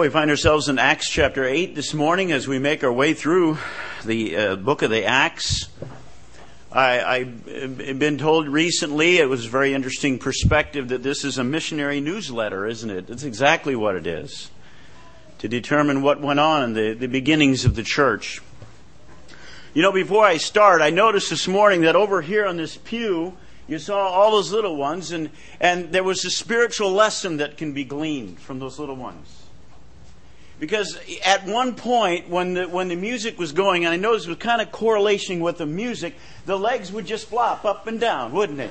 Well, we find ourselves in Acts chapter 8 this morning as we make our way through the uh, book of the Acts. I, have been told recently, it was a very interesting perspective, that this is a missionary newsletter, isn't it? It's exactly what it is to determine what went on in the, the beginnings of the church. You know, before I start, I noticed this morning that over here on this pew, you saw all those little ones, and, and there was a spiritual lesson that can be gleaned from those little ones. Because at one point, when the, when the music was going, and I noticed it was kind of correlation with the music, the legs would just flop up and down, wouldn't it?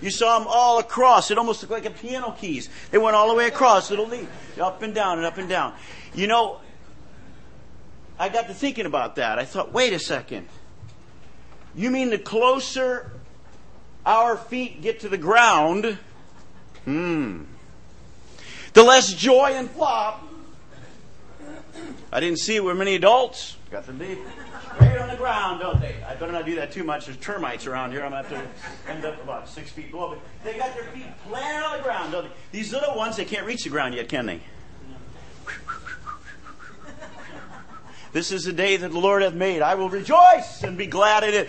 You saw them all across. It almost looked like a piano keys. They went all the way across, little lead, up and down and up and down. You know, I got to thinking about that. I thought, wait a second. You mean the closer our feet get to the ground, hmm, the less joy and flop. I didn't see where many adults got their feet straight on the ground, don't they? I better not do that too much. There's termites around here. I'm going to have to end up about six feet below. But they got their feet planted on the ground, don't they? These little ones, they can't reach the ground yet, can they? This is the day that the Lord hath made. I will rejoice and be glad in it.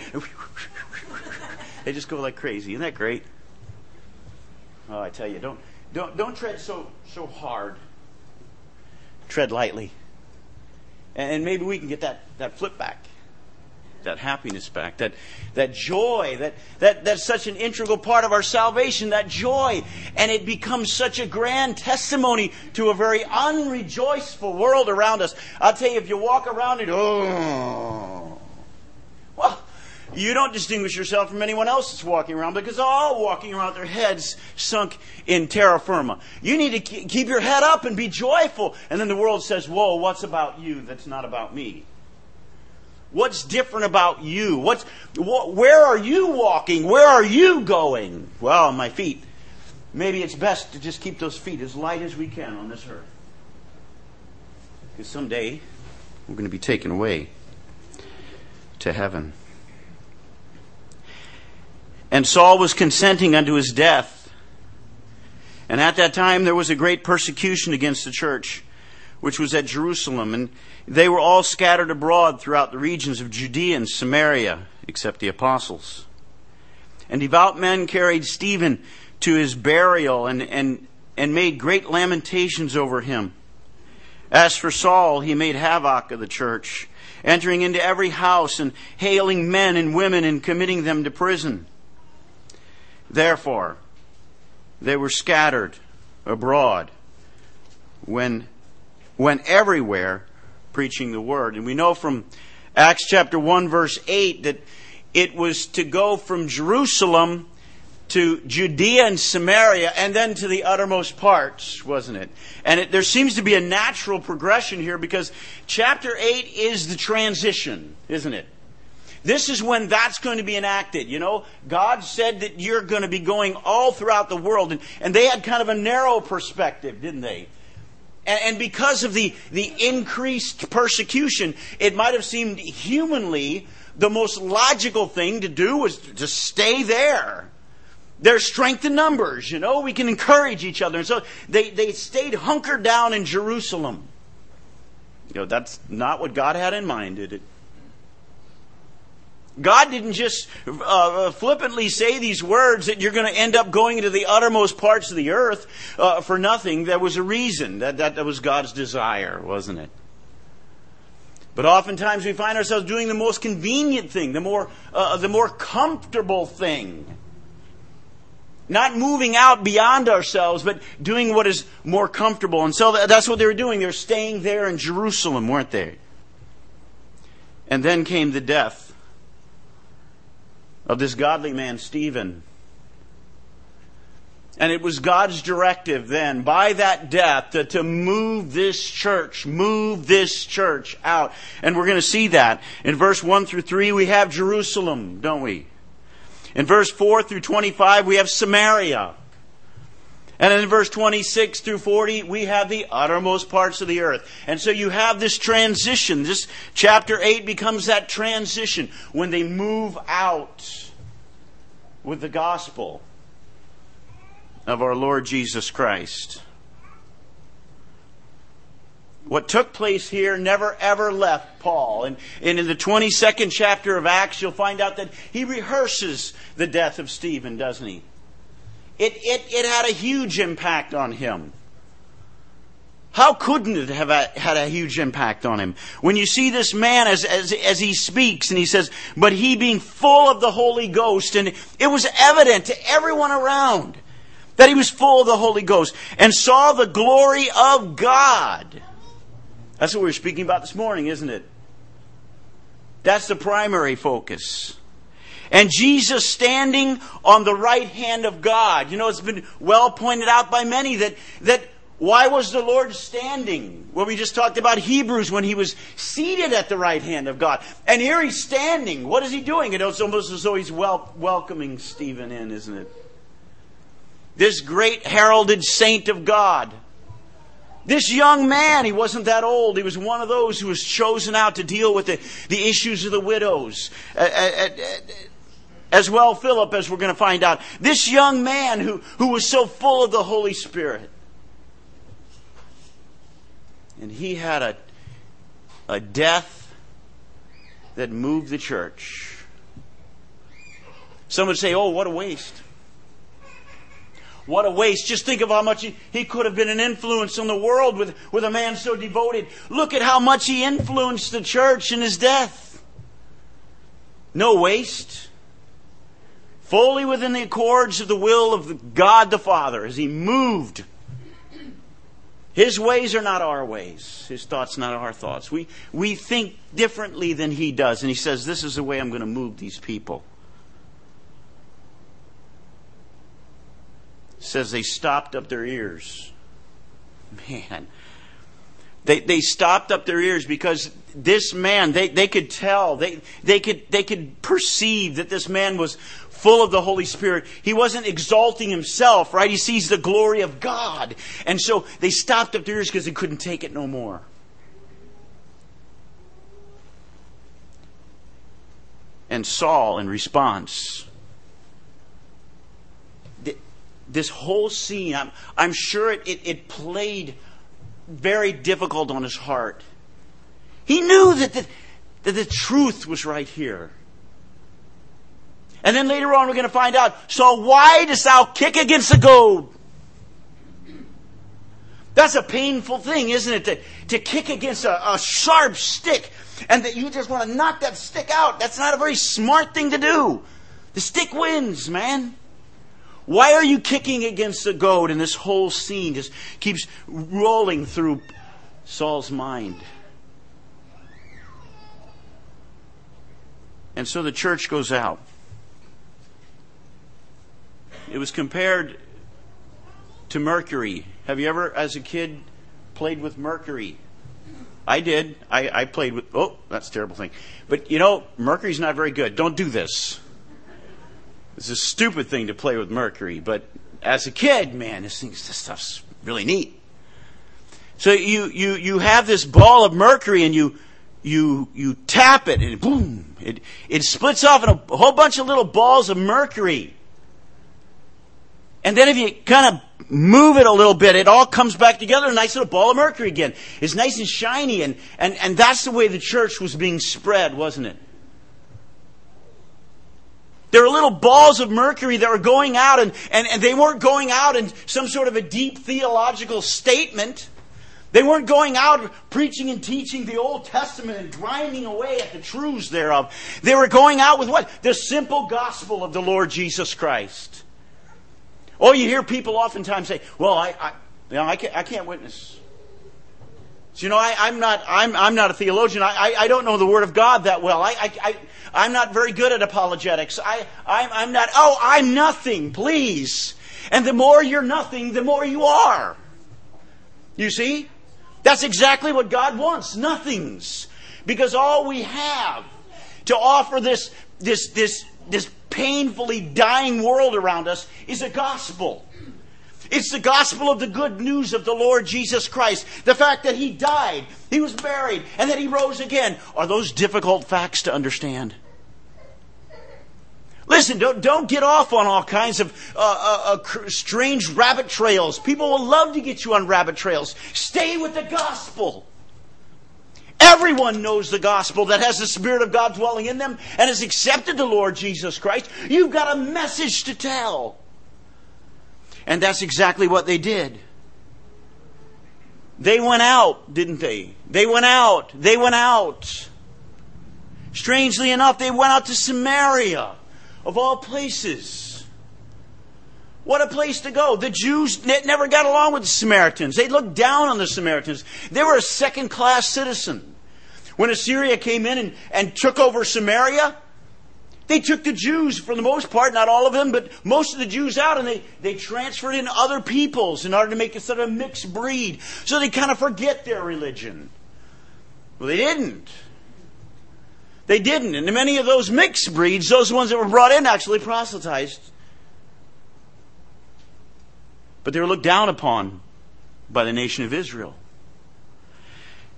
They just go like crazy. Isn't that great? Oh, I tell you, don't don't, don't tread so, so hard. Tread lightly. And maybe we can get that, that flip back, that happiness back, that, that joy, that, that, that's such an integral part of our salvation, that joy. And it becomes such a grand testimony to a very unrejoiceful world around us. I'll tell you, if you walk around it, oh, you don't distinguish yourself from anyone else that's walking around because they're all walking around their heads sunk in terra firma. You need to keep your head up and be joyful. And then the world says, Whoa, what's about you that's not about me? What's different about you? What's, wh- where are you walking? Where are you going? Well, my feet. Maybe it's best to just keep those feet as light as we can on this earth. Because someday we're going to be taken away to heaven. And Saul was consenting unto his death. And at that time there was a great persecution against the church, which was at Jerusalem. And they were all scattered abroad throughout the regions of Judea and Samaria, except the apostles. And devout men carried Stephen to his burial and, and, and made great lamentations over him. As for Saul, he made havoc of the church, entering into every house and hailing men and women and committing them to prison. Therefore, they were scattered abroad when, when everywhere preaching the word. And we know from Acts chapter 1 verse 8 that it was to go from Jerusalem to Judea and Samaria and then to the uttermost parts, wasn't it? And it, there seems to be a natural progression here because chapter 8 is the transition, isn't it? This is when that's going to be enacted. You know, God said that you're going to be going all throughout the world. And, and they had kind of a narrow perspective, didn't they? And, and because of the, the increased persecution, it might have seemed humanly the most logical thing to do was to stay there. There's strength in numbers, you know, we can encourage each other. And so they, they stayed hunkered down in Jerusalem. You know, that's not what God had in mind, did it? God didn't just uh, flippantly say these words that you're going to end up going into the uttermost parts of the earth uh, for nothing. There was a reason. That, that, that was God's desire, wasn't it? But oftentimes we find ourselves doing the most convenient thing, the more, uh, the more comfortable thing. Not moving out beyond ourselves, but doing what is more comfortable. And so that's what they were doing. They were staying there in Jerusalem, weren't they? And then came the death of this godly man, Stephen. And it was God's directive then, by that death, to, to, move this church, move this church out. And we're going to see that. In verse 1 through 3, we have Jerusalem, don't we? In verse 4 through 25, we have Samaria. And in verse 26 through 40, we have the uttermost parts of the earth. And so you have this transition. This chapter 8 becomes that transition when they move out with the gospel of our Lord Jesus Christ. what took place here never ever left Paul. And, and in the 22nd chapter of Acts, you'll find out that he rehearses the death of Stephen, doesn't he? It, it, it had a huge impact on him. How couldn't it have had a huge impact on him? When you see this man as, as, as he speaks and he says, but he being full of the Holy Ghost, and it was evident to everyone around that he was full of the Holy Ghost and saw the glory of God. That's what we were speaking about this morning, isn't it? That's the primary focus. And Jesus standing on the right hand of God. You know, it's been well pointed out by many that, that why was the Lord standing? Well, we just talked about Hebrews when he was seated at the right hand of God. And here he's standing. What is he doing? It's almost as though he's wel- welcoming Stephen in, isn't it? This great heralded saint of God this young man, he wasn't that old. He was one of those who was chosen out to deal with the, the issues of the widows. Uh, uh, uh, as well, Philip, as we're going to find out. This young man who, who was so full of the Holy Spirit. And he had a, a death that moved the church. Some would say, oh, what a waste. What a waste. Just think of how much he, he could have been an influence on the world with, with a man so devoted. Look at how much he influenced the church in his death. No waste. Fully within the accords of the will of God the Father as he moved. His ways are not our ways. His thoughts not our thoughts. We, we think differently than he does. And he says, This is the way I'm going to move these people. says they stopped up their ears. Man. They, they stopped up their ears because this man, they, they could tell, they, they, could, they could perceive that this man was full of the Holy Spirit. He wasn't exalting himself, right? He sees the glory of God. And so they stopped up their ears because they couldn't take it no more. And Saul, in response, this whole scene, I'm, I'm sure it, it, it played very difficult on his heart. He knew that the, that the truth was right here. And then later on, we're going to find out so why dost thou kick against the goad? That's a painful thing, isn't it? To, to kick against a, a sharp stick and that you just want to knock that stick out. That's not a very smart thing to do. The stick wins, man. Why are you kicking against the goad? And this whole scene just keeps rolling through Saul's mind. And so the church goes out. It was compared to mercury. Have you ever, as a kid, played with mercury? I did. I, I played with, oh, that's a terrible thing. But you know, mercury's not very good. Don't do this. It's a stupid thing to play with mercury, but as a kid, man, this thing, this stuff's really neat. So you, you, you have this ball of mercury and you, you, you tap it and boom, it, it splits off in a whole bunch of little balls of mercury. And then if you kind of move it a little bit, it all comes back together, a nice little ball of mercury again. It's nice and shiny and, and, and that's the way the church was being spread, wasn't it? There were little balls of mercury that were going out, and, and, and they weren't going out in some sort of a deep theological statement. They weren't going out preaching and teaching the Old Testament and grinding away at the truths thereof. They were going out with what? The simple gospel of the Lord Jesus Christ. Oh, you hear people oftentimes say, well, I, I, you know, I, can't, I can't witness. So, you know, I, am not, I'm, I'm not a theologian. I, I, I, don't know the Word of God that well. I, I, I'm not very good at apologetics. I, I'm, I'm not, oh, I'm nothing, please. And the more you're nothing, the more you are. You see? That's exactly what God wants. Nothings. Because all we have to offer this, this, this, this painfully dying world around us is a gospel. It's the gospel of the good news of the Lord Jesus Christ. The fact that He died, He was buried, and that He rose again. Are those difficult facts to understand? Listen, don't, don't get off on all kinds of uh, uh, uh, strange rabbit trails. People will love to get you on rabbit trails. Stay with the gospel. Everyone knows the gospel that has the Spirit of God dwelling in them and has accepted the Lord Jesus Christ. You've got a message to tell. And that's exactly what they did. They went out, didn't they? They went out. They went out. Strangely enough, they went out to Samaria, of all places. What a place to go. The Jews never got along with the Samaritans. They looked down on the Samaritans. They were a second class citizen. When Assyria came in and, and took over Samaria, they took the Jews, for the most part, not all of them, but most of the Jews out, and they, they transferred in other peoples in order to make it sort of a mixed breed. So they kind of forget their religion. Well, they didn't. They didn't. And many of those mixed breeds, those ones that were brought in, actually proselytized. But they were looked down upon by the nation of Israel.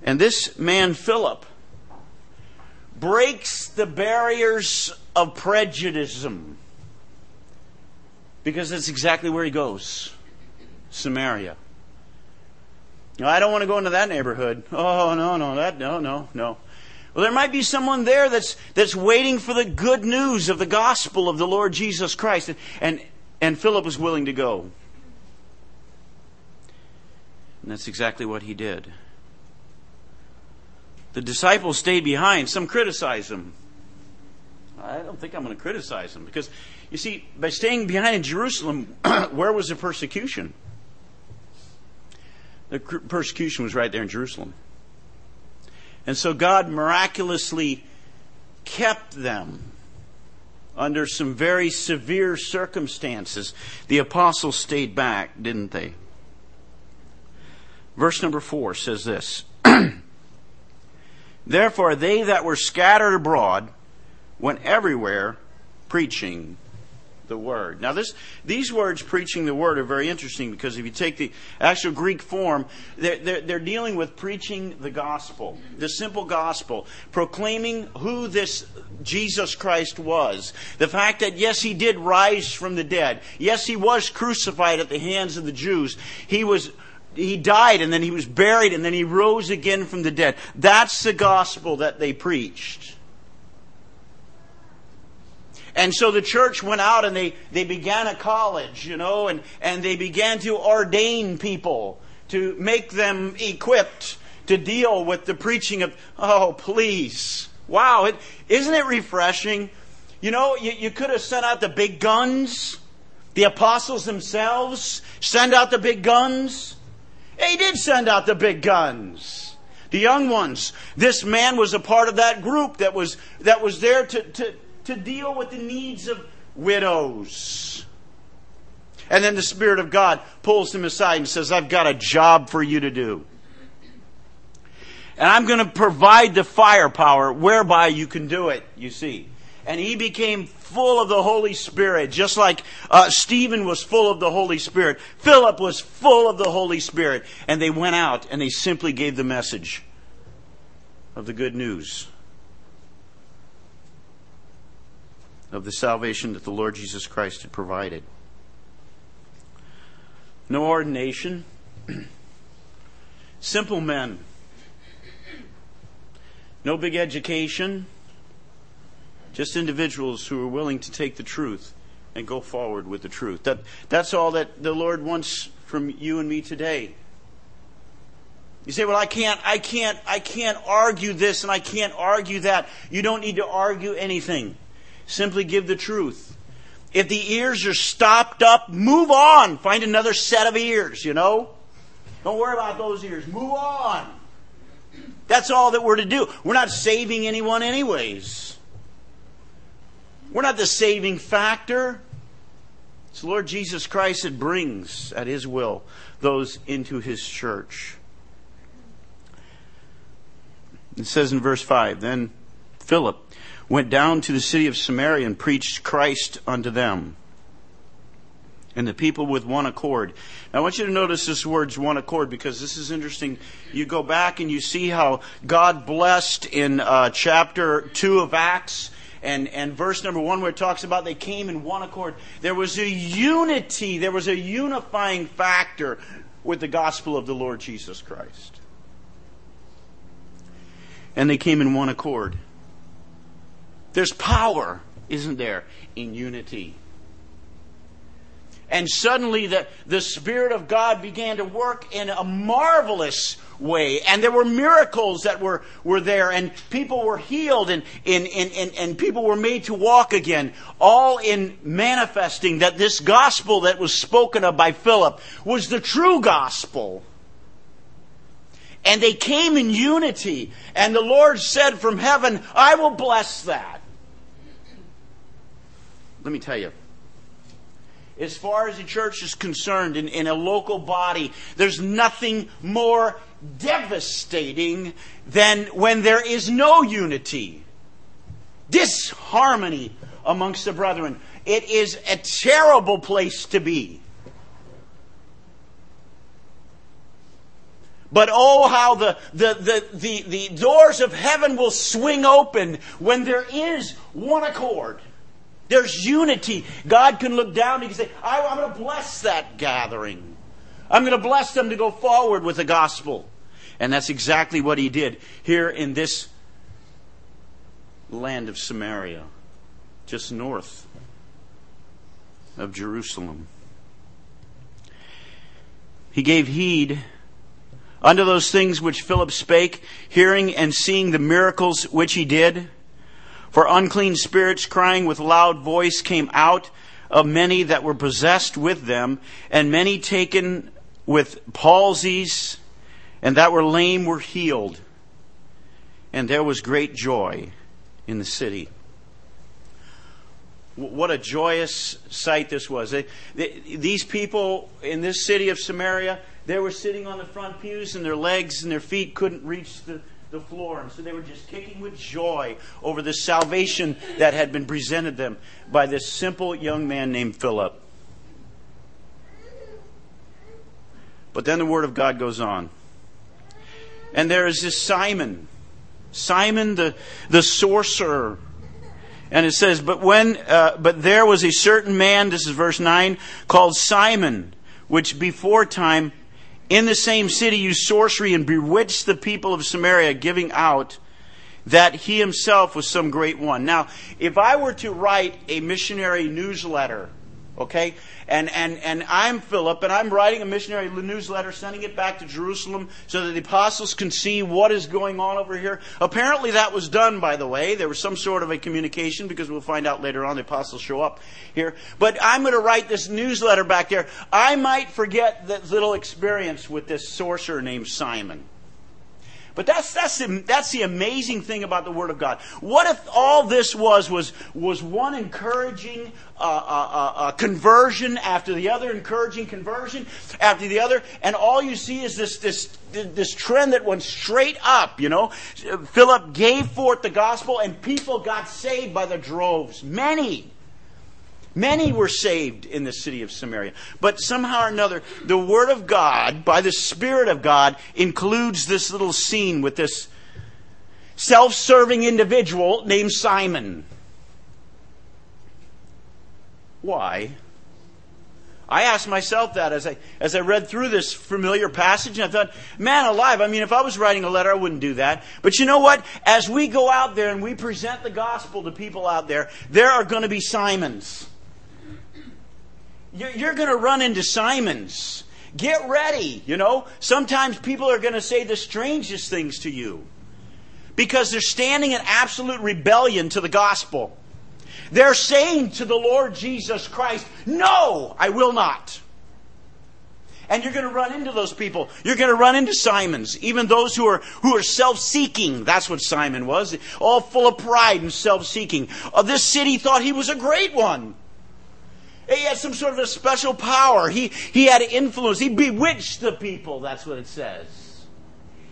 And this man, Philip, breaks the barriers of prejudice because that's exactly where he goes Samaria. Now, I don't want to go into that neighborhood. Oh, no, no, that, no, no, no. Well, there might be someone there that's, that's waiting for the good news of the gospel of the Lord Jesus Christ. And, and, and Philip was willing to go. And that's exactly what he did. The disciples stayed behind. Some criticized him. I don't think I'm going to criticize him because, you see, by staying behind in Jerusalem, where was the persecution? The persecution was right there in Jerusalem. And so God miraculously kept them under some very severe circumstances. The apostles stayed back, didn't they? Verse number four says this Therefore, they that were scattered abroad went everywhere preaching the word. Now, this, these words, preaching the word, are very interesting because if you take the actual Greek form, they're, they're, they're, dealing with preaching the gospel, the simple gospel, proclaiming who this Jesus Christ was. The fact that, yes, he did rise from the dead. Yes, he was crucified at the hands of the Jews. He was he died and then he was buried and then he rose again from the dead. That's the gospel that they preached. And so the church went out and they, they began a college, you know, and, and they began to ordain people to make them equipped to deal with the preaching of, oh, please. Wow, isn't it refreshing? You know, you, you could have sent out the big guns, the apostles themselves, send out the big guns. He did send out the big guns. The young ones. This man was a part of that group that was, that was there to, to, to deal with the needs of widows. And then the Spirit of God pulls him aside and says, I've got a job for you to do. And I'm going to provide the firepower whereby you can do it, you see. And he became full of the Holy Spirit, just like uh, Stephen was full of the Holy Spirit. Philip was full of the Holy Spirit. And they went out and they simply gave the message of the good news of the salvation that the Lord Jesus Christ had provided. No ordination, simple men, no big education just individuals who are willing to take the truth and go forward with the truth. That, that's all that the Lord wants from you and me today. You say, well, I can't, I can't, I can't argue this and I can't argue that. You don't need to argue anything. Simply give the truth. If the ears are stopped up, move on. Find another set of ears, you know? Don't worry about those ears. Move on. That's all that we're to do. We're not saving anyone anyways. We're not the saving factor. It's Lord Jesus Christ that brings, at His will, those into His church. It says in verse 5 Then Philip went down to the city of Samaria and preached Christ unto them. And the people with one accord. Now, I want you to notice this word's one accord because this is interesting. You go back and you see how God blessed in uh, chapter 2 of Acts and, and verse number one where it talks about they came in one accord. There was a unity, there was a unifying factor with the gospel of the Lord Jesus Christ. and they came in one accord. There's power, isn't there, in unity. And suddenly the, the Spirit of God began to work in a marvelous way. And there were miracles that were, were there, and people were healed, and, and, and, and, people were made to walk again, all in manifesting that this gospel that was spoken of by Philip was the true gospel. And they came in unity, and the Lord said from heaven, I will bless that. Let me tell you as far as the church is concerned, in, in a local body, there's nothing more devastating than when there is no unity, disharmony amongst the brethren. It is a terrible place to be. But oh, how the, the, the, the, the doors of heaven will swing open when there is one accord. There's unity. God can look down and he can say, I'm going to bless that gathering. I'm going to bless them to go forward with the gospel. And that's exactly what he did here in this land of Samaria, just north of Jerusalem. He gave heed unto those things which Philip spake, hearing and seeing the miracles which he did. For unclean spirits crying with loud voice came out of many that were possessed with them, and many taken with palsies, and that were lame were healed. And there was great joy in the city. What a joyous sight this was. these people in this city of Samaria, they were sitting on the front pews, and their legs and their feet couldn't reach the, the floor. And so they were just kicking with joy over the salvation that had been presented them by this simple young man named Philip. But then the word of God goes on. And there is this Simon, Simon the, the sorcerer. And it says, but when, uh, but there was a certain man, this is verse 9, called Simon, which before time in the same city used sorcery and bewitched the people of Samaria, giving out that he himself was some great one. Now, if I were to write a missionary newsletter Okay? And, and, and I'm Philip, and I'm writing a missionary newsletter, sending it back to Jerusalem so that the apostles can see what is going on over here. Apparently, that was done, by the way. There was some sort of a communication because we'll find out later on the apostles show up here. But I'm going to write this newsletter back there. I might forget that little experience with this sorcerer named Simon. But that's, that's, the, that's the amazing thing about the Word of God. What if all this was, was, was one encouraging uh, uh, uh, uh, conversion after the other, encouraging conversion after the other, and all you see is this, this, this trend that went straight up, you know? Philip gave forth the gospel, and people got saved by the droves. Many. Many were saved in the city of Samaria. But somehow or another, the Word of God, by the Spirit of God, includes this little scene with this self serving individual named Simon. Why? I asked myself that as I, as I read through this familiar passage, and I thought, man alive, I mean, if I was writing a letter, I wouldn't do that. But you know what? As we go out there and we present the gospel to people out there, there are going to be Simons. You're, going to run into Simons. Get ready, you know. Sometimes people are going to say the strangest things to you because they're standing in absolute rebellion to the gospel. They're saying to the Lord Jesus Christ, No, I will not. And you're going to run into those people. You're going to run into Simons, even those who are who are self-seeking. That's what Simon was, all full of pride and self-seeking. Uh, this city thought he was a great one. He had some sort of a special power. He, he had influence. He bewitched the people, that's what it says.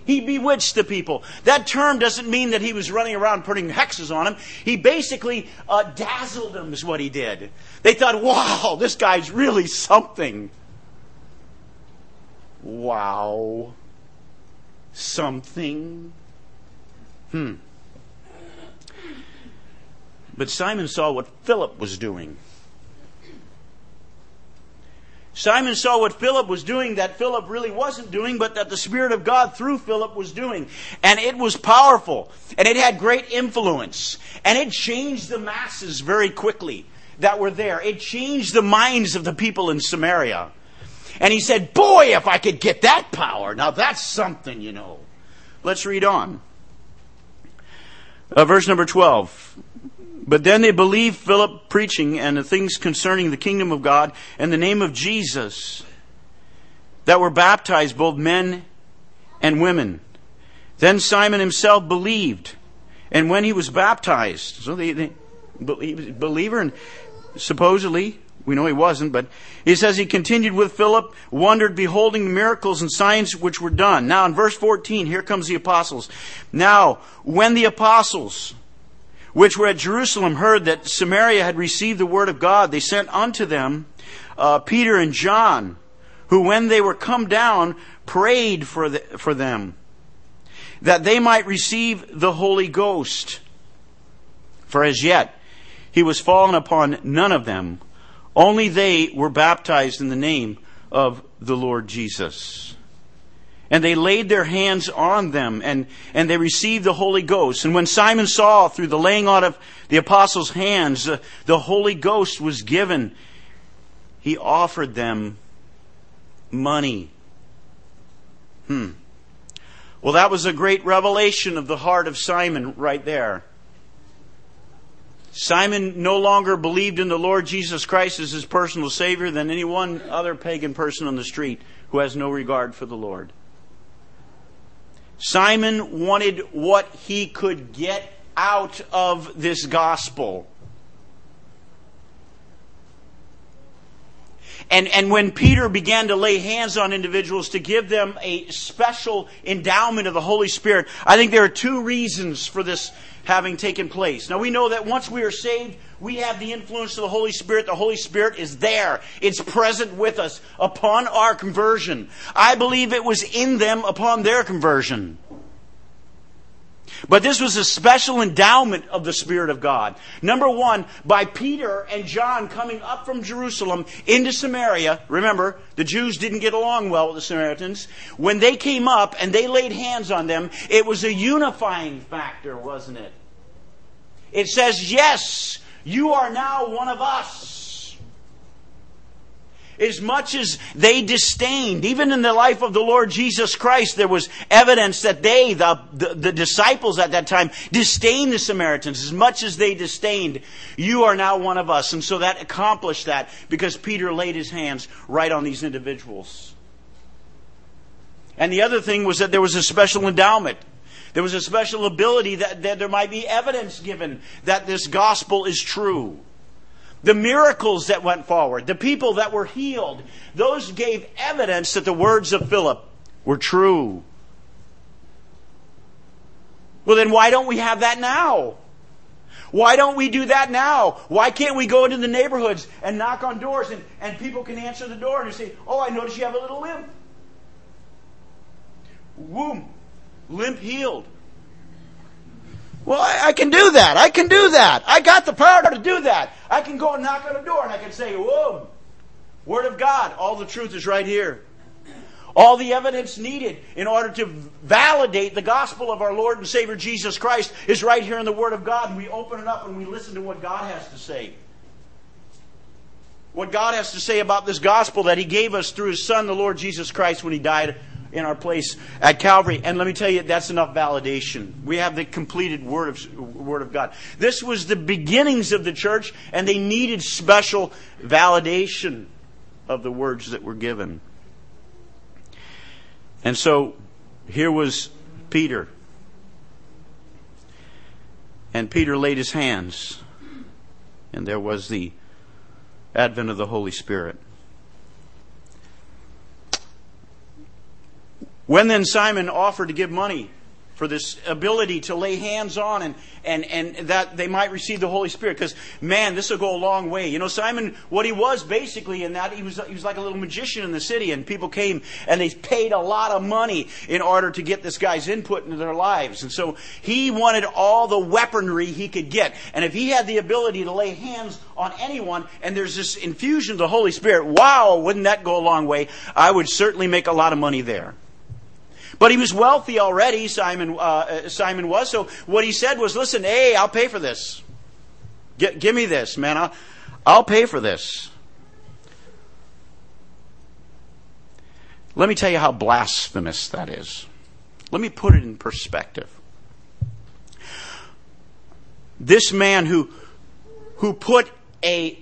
He bewitched the people. That term doesn't mean that he was running around putting hexes on them. He basically uh, dazzled them, is what he did. They thought, wow, this guy's really something. Wow. Something. Hmm. But Simon saw what Philip was doing. Simon saw what Philip was doing that Philip really wasn't doing, but that the Spirit of God through Philip was doing. And it was powerful. And it had great influence. And it changed the masses very quickly that were there. It changed the minds of the people in Samaria. And he said, Boy, if I could get that power. Now that's something, you know. Let's read on. Uh, verse number 12. But then they believed Philip preaching and the things concerning the kingdom of God and the name of Jesus that were baptized, both men and women. Then Simon himself believed, and when he was baptized, so he was a believer, and supposedly, we know he wasn't, but he says he continued with Philip, wondered, beholding the miracles and signs which were done. Now, in verse 14, here comes the apostles. Now, when the apostles, which were at Jerusalem heard that Samaria had received the word of God, they sent unto them uh, Peter and John, who, when they were come down, prayed for, the, for them, that they might receive the Holy Ghost. For as yet he was fallen upon none of them, only they were baptized in the name of the Lord Jesus. And they laid their hands on them and, and they received the Holy Ghost. And when Simon saw through the laying on of the apostles' hands, uh, the Holy Ghost was given, he offered them money. Hmm. Well, that was a great revelation of the heart of Simon right there. Simon no longer believed in the Lord Jesus Christ as his personal Savior than any one other pagan person on the street who has no regard for the Lord. Simon wanted what he could get out of this gospel. And, and when Peter began to lay hands on individuals to give them a special endowment of the Holy Spirit, I think there are two reasons for this having taken place. Now we know that once we are saved, we have the influence of the Holy Spirit. The Holy Spirit is there. It's present with us upon our conversion. I believe it was in them upon their conversion. But this was a special endowment of the Spirit of God. Number one, by Peter and John coming up from Jerusalem into Samaria. Remember, the Jews didn't get along well with the Samaritans. When they came up and they laid hands on them, it was a unifying factor, wasn't it? It says, yes, you are now one of us. As much as they disdained, even in the life of the Lord Jesus Christ, there was evidence that they, the, the, the, disciples at that time, disdained the Samaritans. As much as they disdained, you are now one of us. And so that accomplished that because Peter laid his hands right on these individuals. And the other thing was that there was a special endowment. There was a special ability that, that there might be evidence given that this gospel is true the miracles that went forward, the people that were healed, those gave evidence that the words of Philip were true. Well, then why don't we have that now? Why don't we do that now? Why can't we go into the neighborhoods and knock on doors and, and people can answer the door and say, Oh, I notice you have a little limp. Womb, limp healed. Well, I, I, can do that. I can do that. I got the power to do that. I can go and knock on a door and I can say, Whoa, Word of God. All the truth is right here. All the evidence needed in order to validate the gospel of our Lord and Savior Jesus Christ is right here in the Word of God. And we open it up and we listen to what God has to say. What God has to say about this gospel that He gave us through His Son, the Lord Jesus Christ, when He died in our place at Calvary. And let me tell you, that's enough validation. We have the completed Word of, Word of God. This was the beginnings of the church, and they needed special validation of the words that were given. And so here was Peter. And Peter laid his hands, and there was the advent of the Holy Spirit. When then Simon offered to give money for this ability to lay hands on and, and, and that they might receive the Holy Spirit. Because, man, this will go a long way. You know, Simon, what he was basically in that, he was, he was like a little magician in the city, and people came and they paid a lot of money in order to get this guy's input into their lives. And so he wanted all the weaponry he could get. And if he had the ability to lay hands on anyone, and there's this infusion of the Holy Spirit, wow, wouldn't that go a long way? I would certainly make a lot of money there. But he was wealthy already, Simon, uh, uh, Simon was. So what he said was, listen, hey, I'll pay for this. G- give me this, man. I'll, I'll pay for this. Let me tell you how blasphemous that is. Let me put it in perspective. This man who, who put a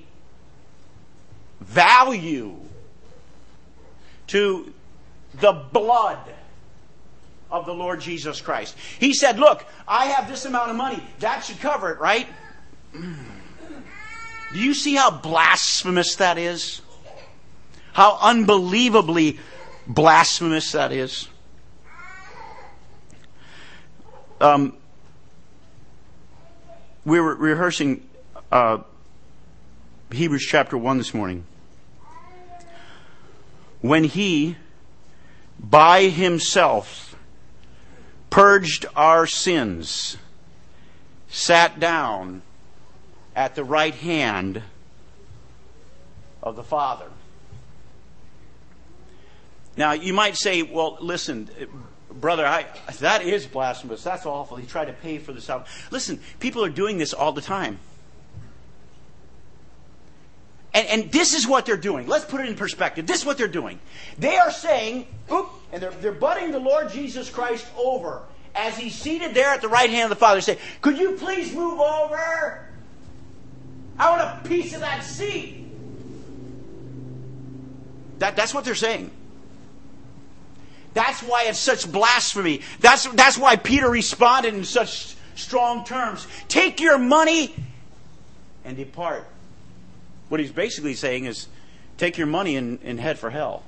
value to the blood of the Lord Jesus Christ. He said, Look, I have this amount of money. That should cover it, right? Do you see how blasphemous that is? How unbelievably blasphemous that is? Um, we were rehearsing uh, Hebrews chapter 1 this morning. When he, by himself, purged our sins, sat down at the right hand of the Father. Now, you might say, well, listen, brother, I, that is blasphemous. That's awful. He tried to pay for the salvation. Listen, people are doing this all the time. And, and this is what they're doing. Let's put it in perspective. This is what they're doing. They are saying, oop, and they're, they're butting the Lord Jesus Christ over as he's seated there at the right hand of the Father. Say, could you please move over? I want a piece of that seat. That, that's what they're saying. That's why it's such blasphemy. That's, that's why Peter responded in such strong terms. Take your money and depart. What he's basically saying is take your money and, and head for hell.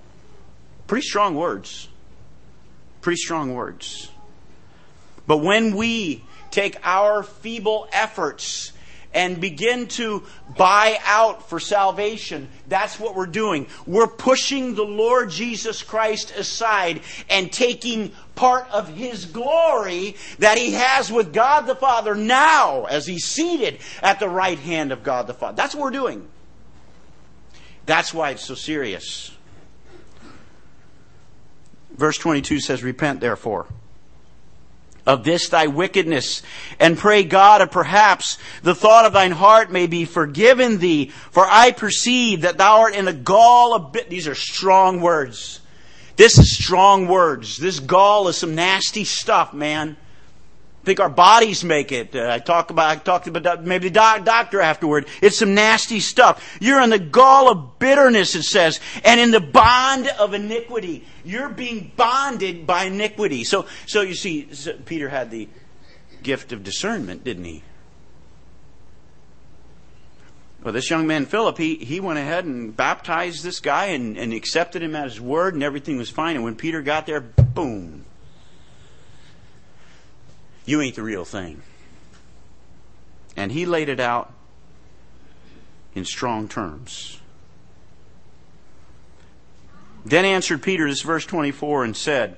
Pretty strong words. Pretty strong words. But when we take our feeble efforts and begin to buy out for salvation, that's what we're doing. We're pushing the Lord Jesus Christ aside and taking part of His glory that He has with God the Father now as He's seated at the right hand of God the Father. That's what we're doing. That's why it's so serious. Verse 22 says, Repent therefore of this thy wickedness, and pray God, if perhaps the thought of thine heart may be forgiven thee, for I perceive that thou art in a gall of bit. These are strong words. This is strong words. This gall is some nasty stuff, man think our bodies make it. Uh, I talk about, I talked about maybe the doc, doctor afterward. It's some nasty stuff. You're in the gall of bitterness, it says, and in the bond of iniquity. You're being bonded by iniquity. So, so you see, Peter had the gift of discernment, didn't he? Well, this young man, Philip, he, he went ahead and baptized this guy and, and accepted him at his word, and everything was fine. And when Peter got there, boom, you ain't the real thing. And he laid it out in strong terms. Then answered Peter, this verse 24, and said,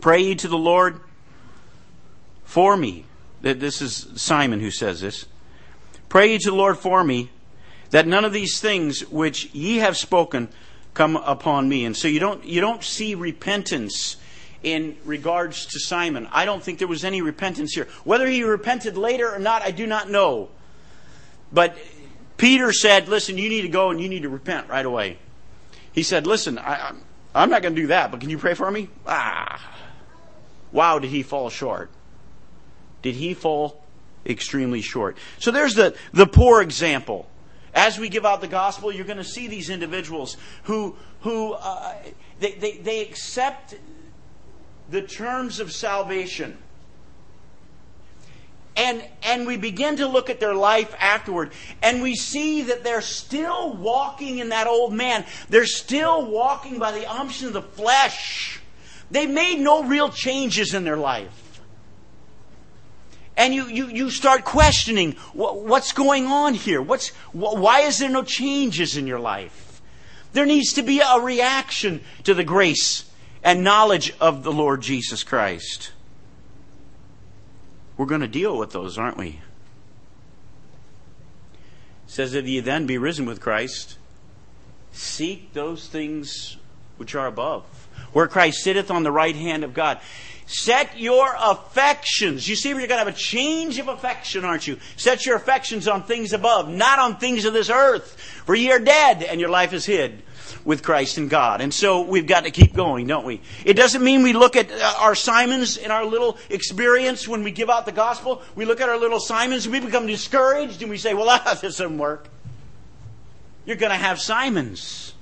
Pray ye to the Lord for me. That this is Simon who says this. Pray ye to the Lord for me, that none of these things which ye have spoken come upon me. And so you don't, you don't see repentance in regards to Simon. I don't think there was any repentance here. Whether he repented later or not, I do not know. But Peter said, Listen, you need to go and you need to repent right away. He said, Listen, I, am not going to do that, but can you pray for me? Ah. Wow, did he fall short? Did he fall extremely short? So there's the, the poor example. As we give out the gospel, you're going to see these individuals who, who uh, they, they, they accept the terms of salvation. And, and we begin to look at their life afterward, and we see that they're still walking in that old man. They're still walking by the unction of the flesh. They made no real changes in their life. and you, you, you start questioning what's going on here. What's, why is there no changes in your life? There needs to be a reaction to the grace and knowledge of the Lord Jesus Christ. We're going to deal with those, aren't we? It says If ye then be risen with Christ, seek those things which are above, where Christ sitteth on the right hand of God. Set your affections. You see, you're going to have a change of affection, aren't you? Set your affections on things above, not on things of this earth. For ye are dead, and your life is hid with Christ and God. And so we've got to keep going, don't we? It doesn't mean we look at uh, our Simons in our little experience when we give out the gospel. We look at our little Simons and we become discouraged and we say, well, that doesn't work. You're going to have Simons.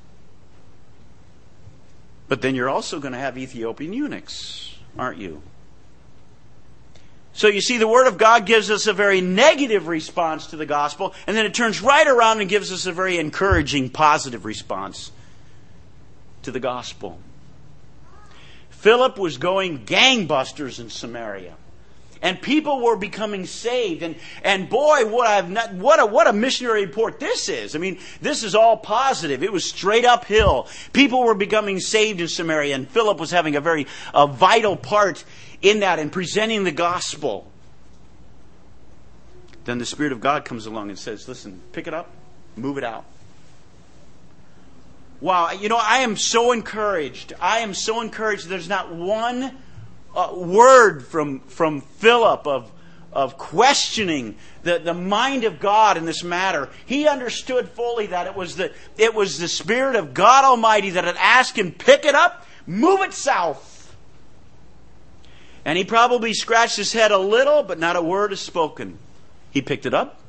But then you're also going to have Ethiopian eunuchs aren't you? So you see, the Word of God gives us a very negative response to the gospel, and then it turns right around and gives us a very encouraging, positive response to the gospel. Philip was going gangbusters in Samaria and people were becoming saved. And, and boy, what, I've not, what, a, what a missionary report this is. I mean, this is all positive. It was straight uphill. People were becoming saved in Samaria, and Philip was having a very a vital part in that and presenting the gospel. Then the Spirit of God comes along and says, Listen, pick it up, move it out. Wow, you know, I am so encouraged. I am so encouraged. There's not one uh, word from, from Philip of, of questioning the, the mind of God in this matter. He understood fully that it was, the, it was the Spirit of God Almighty that had asked him, pick it up, move it south. And he probably scratched his head a little, but not a word is spoken. He picked it up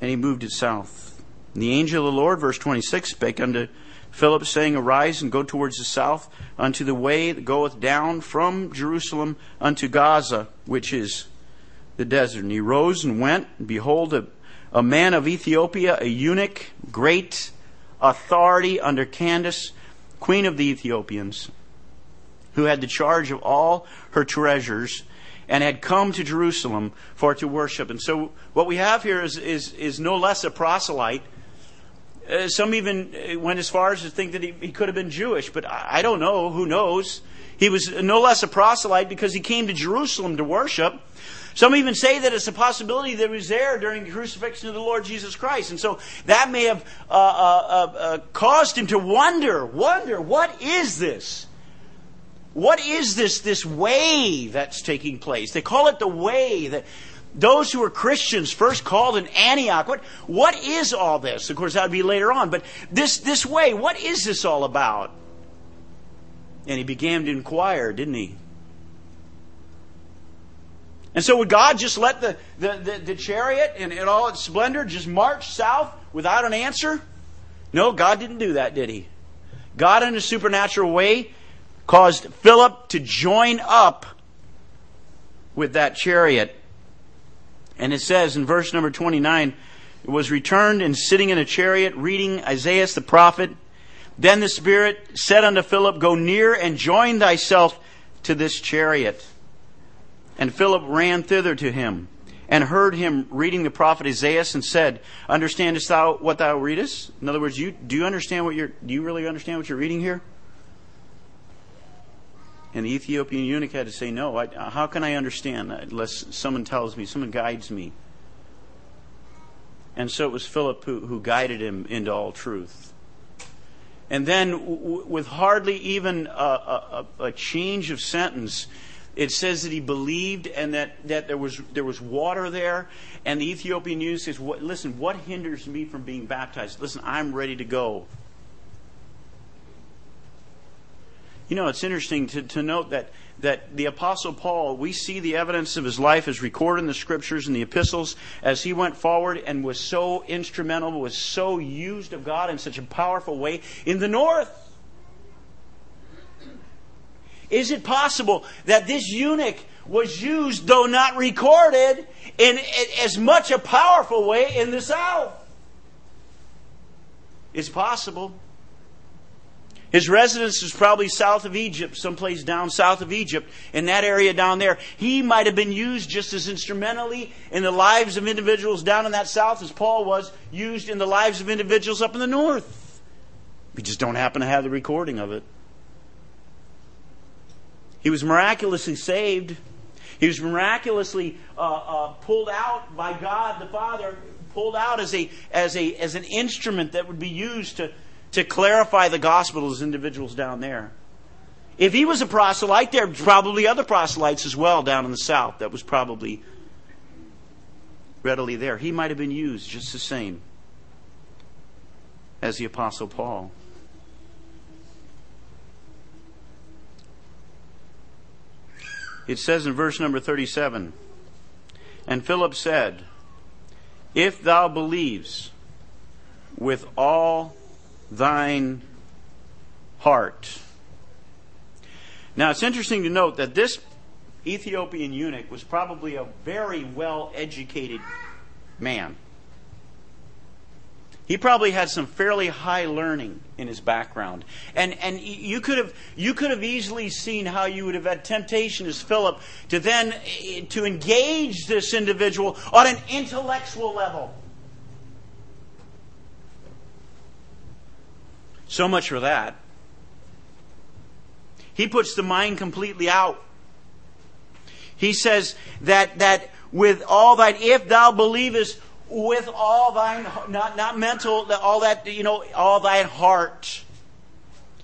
and he moved it south. And the angel of the Lord, verse 26, spake unto Philip, saying, Arise and go towards the south unto the way that goeth down from Jerusalem unto Gaza, which is the desert. And he rose and went, and behold, a, a man of Ethiopia, a eunuch, great authority under Candace, queen of the Ethiopians, who had the charge of all her treasures, and had come to Jerusalem for to worship. And so what we have here is, is, is no less a proselyte uh, some even uh, went as far as to think that he, he could have been Jewish, but I, I don't know. Who knows? He was no less a proselyte because he came to Jerusalem to worship. Some even say that it's a possibility that he was there during the crucifixion of the Lord Jesus Christ. And so that may have uh, uh, uh, uh caused him to wonder, wonder, what is this? What is this, this way that's taking place? They call it the way that those who were Christians first called in Antioch. What, what is all this? Of course, that would be later on. But this, this way, what is this all about? And he began to inquire, didn't he? And so would God just let the, the, the, the chariot in, in all its splendor just march south without an answer? No, God didn't do that, did he? God, in a supernatural way, caused Philip to join up with that chariot and it says in verse number 29, it was returned and sitting in a chariot reading Isaiah the prophet. Then the Spirit said unto Philip, Go near and join thyself to this chariot. And Philip ran thither to him and heard him reading the prophet Isaiah and said, Understandest thou what thou readest? In other words, you, do you understand what you're, do you really understand what you're reading here? And the Ethiopian eunuch had to say, No, I, how can I understand unless someone tells me, someone guides me? And so it was Philip who, who guided him into all truth. And then, w- with hardly even a, a, a, change of sentence, it says that he believed and that, that there, was, there was water there. And the Ethiopian eunuch says, Listen, what hinders me from being baptized? Listen, I'm ready to go. You know, it's interesting to, to note that, that the Apostle Paul, we see the evidence of his life as recorded in the scriptures and the epistles as he went forward and was so instrumental, was so used of God in such a powerful way in the north. Is it possible that this eunuch was used, though not recorded, in as much a powerful way in the south? It's possible. His residence was probably south of Egypt, someplace down south of Egypt, in that area down there. He might have been used just as instrumentally in the lives of individuals down in that south as Paul was used in the lives of individuals up in the north. We just don't happen to have the recording of it. He was miraculously saved. He was miraculously uh, uh, pulled out by God the Father, pulled out as a as a as an instrument that would be used to to clarify the gospel to those individuals down there. If he was a proselyte, there were probably other proselytes as well down in the south that was probably readily there. He might have been used just the same as the Apostle Paul. It says in verse number 37 And Philip said, If thou believes with all thine heart. Now it's interesting to note that this Ethiopian eunuch was probably a very well educated man. He probably had some fairly high learning in his background. And, and you, could have, you could have easily seen how you would have had temptation as Philip to then eh, to engage this individual on an intellectual level. So much for that. He puts the mind completely out. He says that, that with all thine, if thou believest with all thine, not, not mental, all that, you know, all thine heart.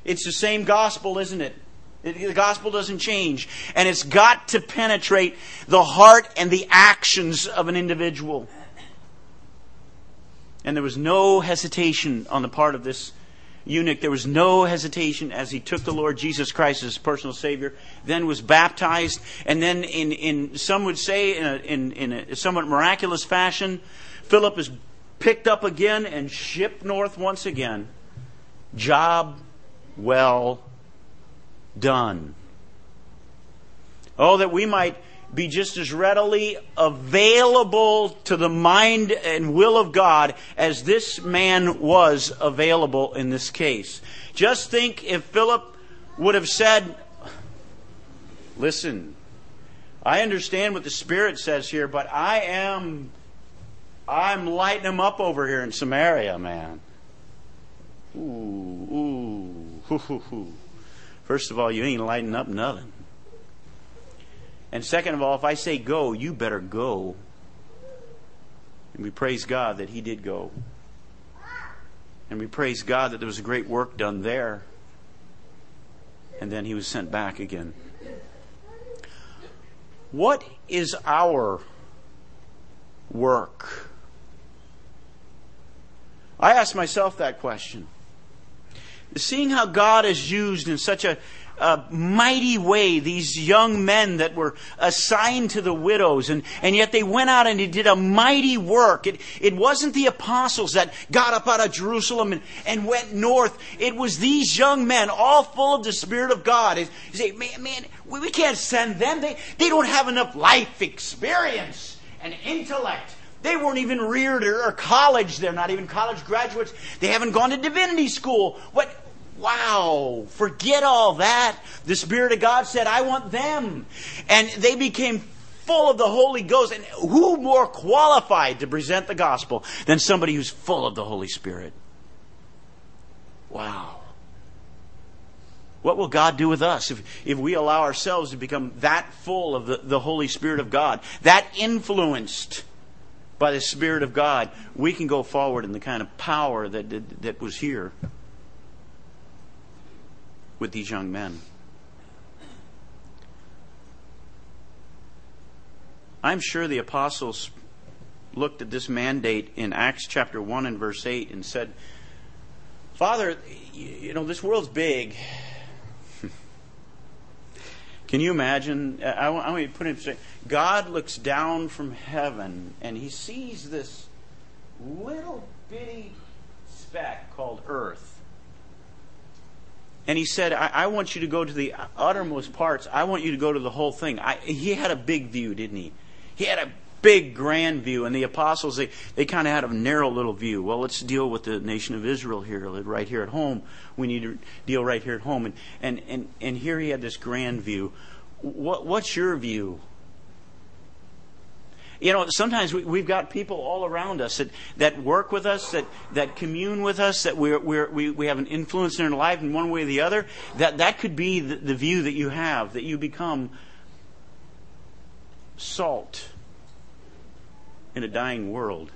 It's the same gospel, isn't it? The gospel doesn't change. And it's got to penetrate the heart and the actions of an individual. And there was no hesitation on the part of this eunuch. There was no hesitation as he took the Lord Jesus Christ as his personal Savior, then was baptized, and then in, in some would say in a, in, in a somewhat miraculous fashion, Philip is picked up again and shipped north once again. Job well done. Oh, that we might be just as readily available to the mind and will of God as this man was available in this case. Just think if Philip would have said, Listen, I understand what the Spirit says here, but I am I'm lighting them up over here in Samaria, man. Ooh, ooh, hoo, hoo, hoo. First of all, you ain't lighting up nothing. And second of all, if I say go, you better go. And we praise God that He did go. And we praise God that there was a great work done there. And then He was sent back again. What is our work? I ask myself that question. Seeing how God is used in such a, a, mighty way these young men that were assigned to the widows, and, and yet they went out and they did a mighty work. It, it wasn't the apostles that got up out of Jerusalem and, and went north. It was these young men, all full of the Spirit of God. You say, man, man we, we can't send them. They, they don't have enough life experience and intellect they weren't even reared or college. They're not even college graduates. They haven't gone to divinity school. What? Wow. Forget all that. The Spirit of God said, I want them. And they became full of the Holy Ghost. And who more qualified to present the gospel than somebody who's full of the Holy Spirit? Wow. What will God do with us if, if we allow ourselves to become that full of the, the Holy Spirit of God, that influenced by the Spirit of God, we can go forward in the kind of power that, that, that was here with these young men. I'm sure the apostles looked at this mandate in Acts chapter 1 and verse 8 and said, Father, you know, this world's big. Can you imagine? I, want to put it in God looks down from heaven and he sees this little bitty speck called earth. And he said, I, I want you to go to the uttermost parts. I want you to go to the whole thing. I, he had a big view, didn't he? He had a big grand view. And the apostles, they, they kind of had a narrow little view. Well, let's deal with the nation of Israel here, right here at home. We need to deal right here at home. And, and, and, and here he had this grand view. What, what's your view? You know, sometimes we, have got people all around us that, that work with us, that, that commune with us, that we're, we're, we we have an influence in their life in one way or the other. That, that could be the, the view that you have, that you become salt in a dying world.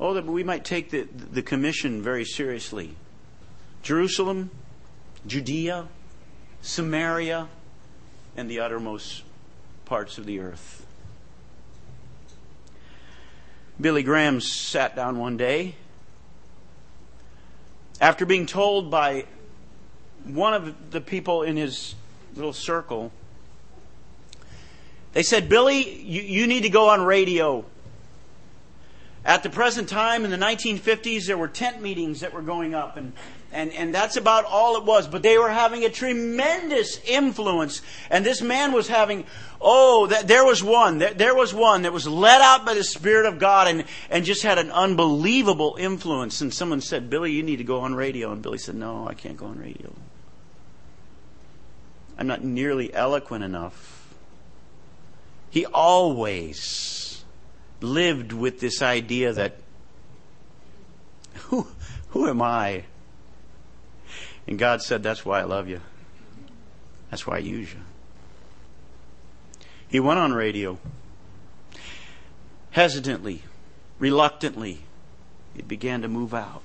Oh, that we might take the, the commission very seriously. Jerusalem, Judea, Samaria, and the uttermost parts of the earth. Billy Graham sat down one day after being told by one of the people in his little circle, they said, Billy, you, you need to go on radio. At the present time, in the 1950s, there were tent meetings that were going up, and, and, and that's about all it was. But they were having a tremendous influence. And this man was having, oh, that, there was one, there, there was one that was led out by the Spirit of God and, and just had an unbelievable influence. And someone said, Billy, you need to go on radio. And Billy said, No, I can't go on radio. I'm not nearly eloquent enough. He always lived with this idea that who, who am I? And God said, That's why I love you. That's why I use you. He went on radio. Hesitantly, reluctantly, it began to move out.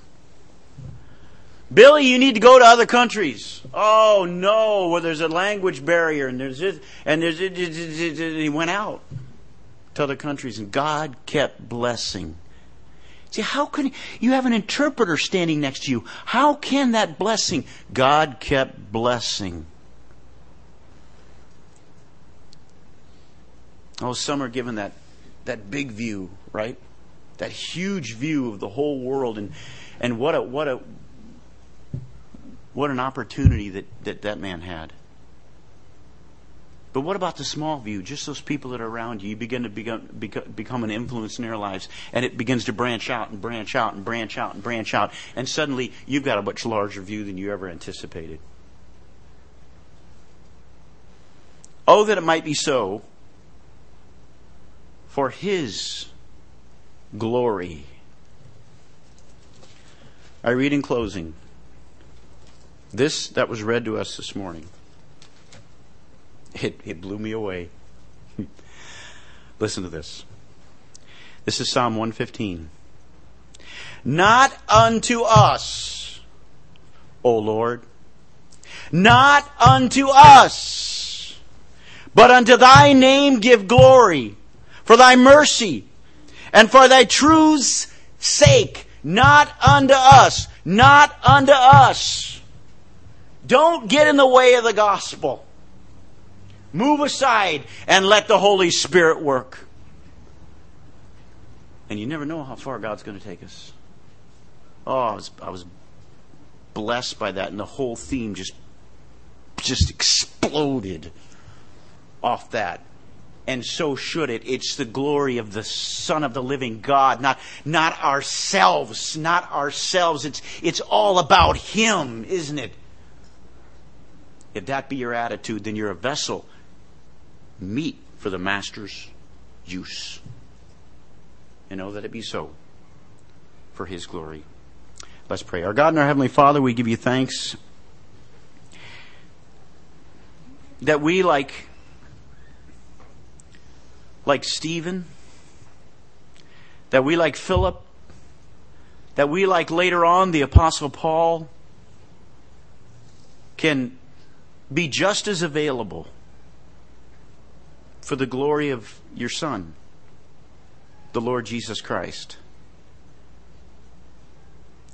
Billy, you need to go to other countries. Oh no, well, there's a language barrier, and there's this, and there's he went out to other countries, and God kept blessing. See, how can you have an interpreter standing next to you? How can that blessing? God kept blessing. Oh, some are given that that big view, right? That huge view of the whole world, and and what a what a what an opportunity that that, that man had. But what about the small view? Just those people that are around you. You begin to become, become an influence in their lives, and it begins to branch out and branch out and branch out and branch out. And suddenly, you've got a much larger view than you ever anticipated. Oh, that it might be so for His glory. I read in closing this that was read to us this morning it, it blew me away. Listen to this. This is Psalm 115. Not unto us, O Lord, not unto us, but unto thy name give glory, for thy mercy, and for thy truth's sake, not unto us, not unto us. Don't get in the way of the gospel. Move aside and let the Holy Spirit work. And you never know how far God's going to take us. Oh, I was, I was blessed by that, and the whole theme just just exploded off that. And so should it. It's the glory of the Son of the living God, not, not ourselves, not ourselves. It's, it's all about Him, isn't it? If that be your attitude, then you're a vessel meet for the Master's use. And know that it be so for His glory. Let's pray. Our God and our Heavenly Father, we give you thanks that we, like, like Stephen, that we, like Philip, that we, like later on the Apostle Paul, can be just as available for the glory of your Son, the Lord Jesus Christ.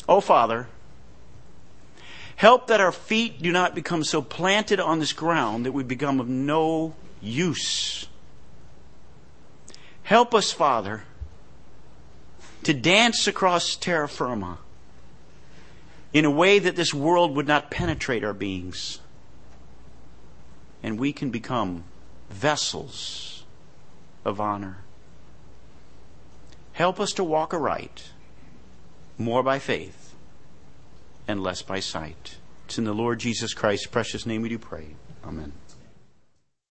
Oh, Father, help that our feet do not become so planted on this ground that we become of no use. Help us, Father, to dance across terra firma in a way that this world would not penetrate our beings. And we can become vessels of honor. Help us to walk aright, more by faith and less by sight. It's in the Lord Jesus Christ's precious name we do pray. Amen.